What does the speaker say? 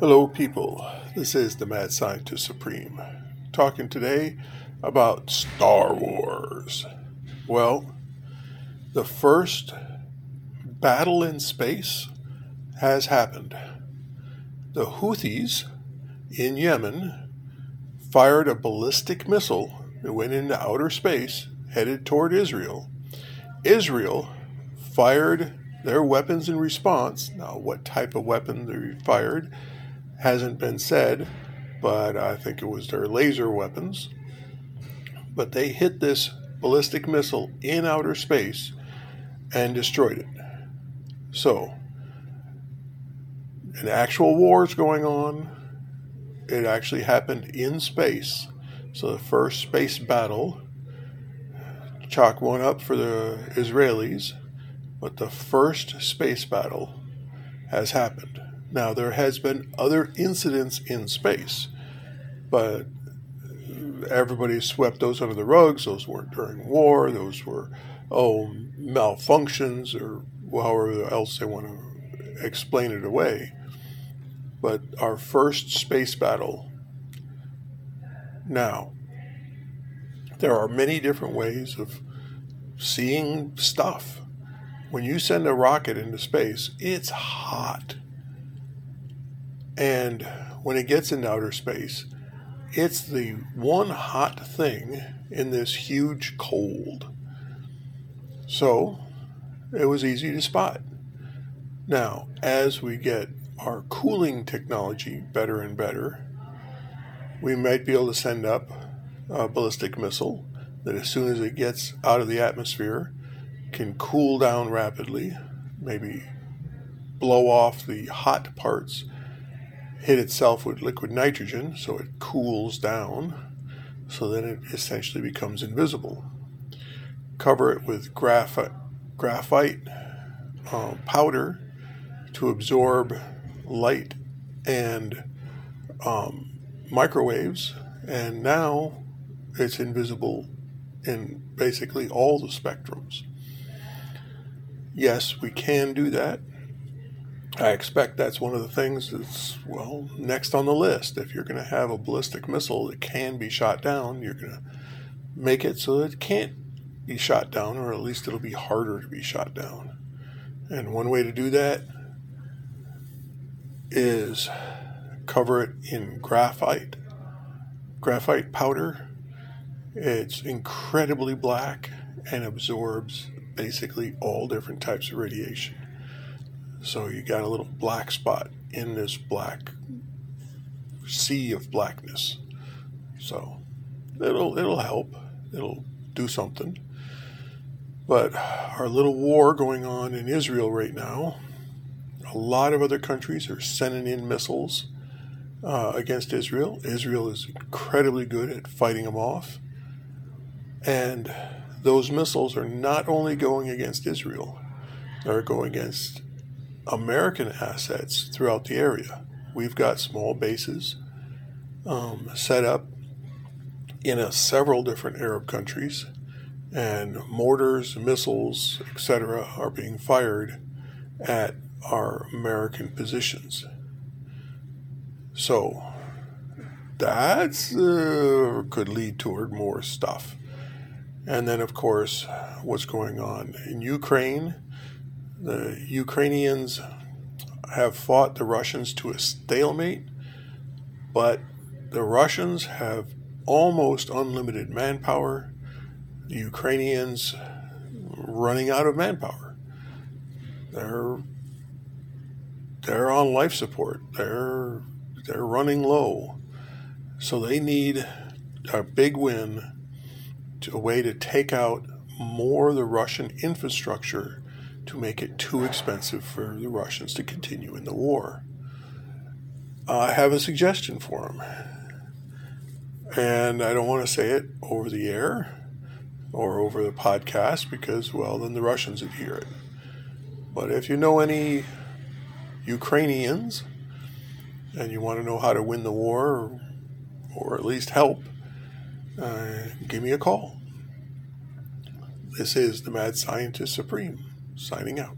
Hello, people. This is the Mad Scientist Supreme, talking today about Star Wars. Well, the first battle in space has happened. The Houthis in Yemen fired a ballistic missile that went into outer space headed toward Israel. Israel fired their weapons in response. Now, what type of weapon they fired hasn't been said, but I think it was their laser weapons. But they hit this ballistic missile in outer space and destroyed it. So, an actual war is going on. It actually happened in space. So, the first space battle, chalk one up for the Israelis but the first space battle has happened. Now, there has been other incidents in space, but everybody swept those under the rugs. Those weren't during war. Those were, oh, malfunctions or however else they want to explain it away. But our first space battle. Now, there are many different ways of seeing stuff when you send a rocket into space, it's hot. And when it gets into outer space, it's the one hot thing in this huge cold. So it was easy to spot. Now, as we get our cooling technology better and better, we might be able to send up a ballistic missile that as soon as it gets out of the atmosphere, can cool down rapidly, maybe blow off the hot parts, hit itself with liquid nitrogen so it cools down, so then it essentially becomes invisible. Cover it with graphite, graphite um, powder to absorb light and um, microwaves, and now it's invisible in basically all the spectrums yes, we can do that. I expect that's one of the things that's, well, next on the list. If you're going to have a ballistic missile that can be shot down, you're going to make it so it can't be shot down, or at least it'll be harder to be shot down. And one way to do that is cover it in graphite, graphite powder. It's incredibly black and absorbs basically all different types of radiation. So you got a little black spot in this black sea of blackness. So it'll it'll help. It'll do something. But our little war going on in Israel right now, a lot of other countries are sending in missiles uh, against Israel. Israel is incredibly good at fighting them off. And those missiles are not only going against Israel, they're going against American assets throughout the area. We've got small bases um, set up in a, several different Arab countries, and mortars, missiles, etc., are being fired at our American positions. So that uh, could lead toward more stuff. And then, of course, what's going on in Ukraine. The Ukrainians have fought the Russians to a stalemate, but the Russians have almost unlimited manpower. The Ukrainians running out of manpower. They're they're on life support. They're they're running low. So they need a big win a way to take out more of the Russian infrastructure to make it too expensive for the Russians to continue in the war. I have a suggestion for them. And I don't want to say it over the air or over the podcast because, well, then the Russians would hear it. But if you know any Ukrainians and you want to know how to win the war or, or at least help, uh, give me a call. This is the Mad Scientist Supreme, signing out.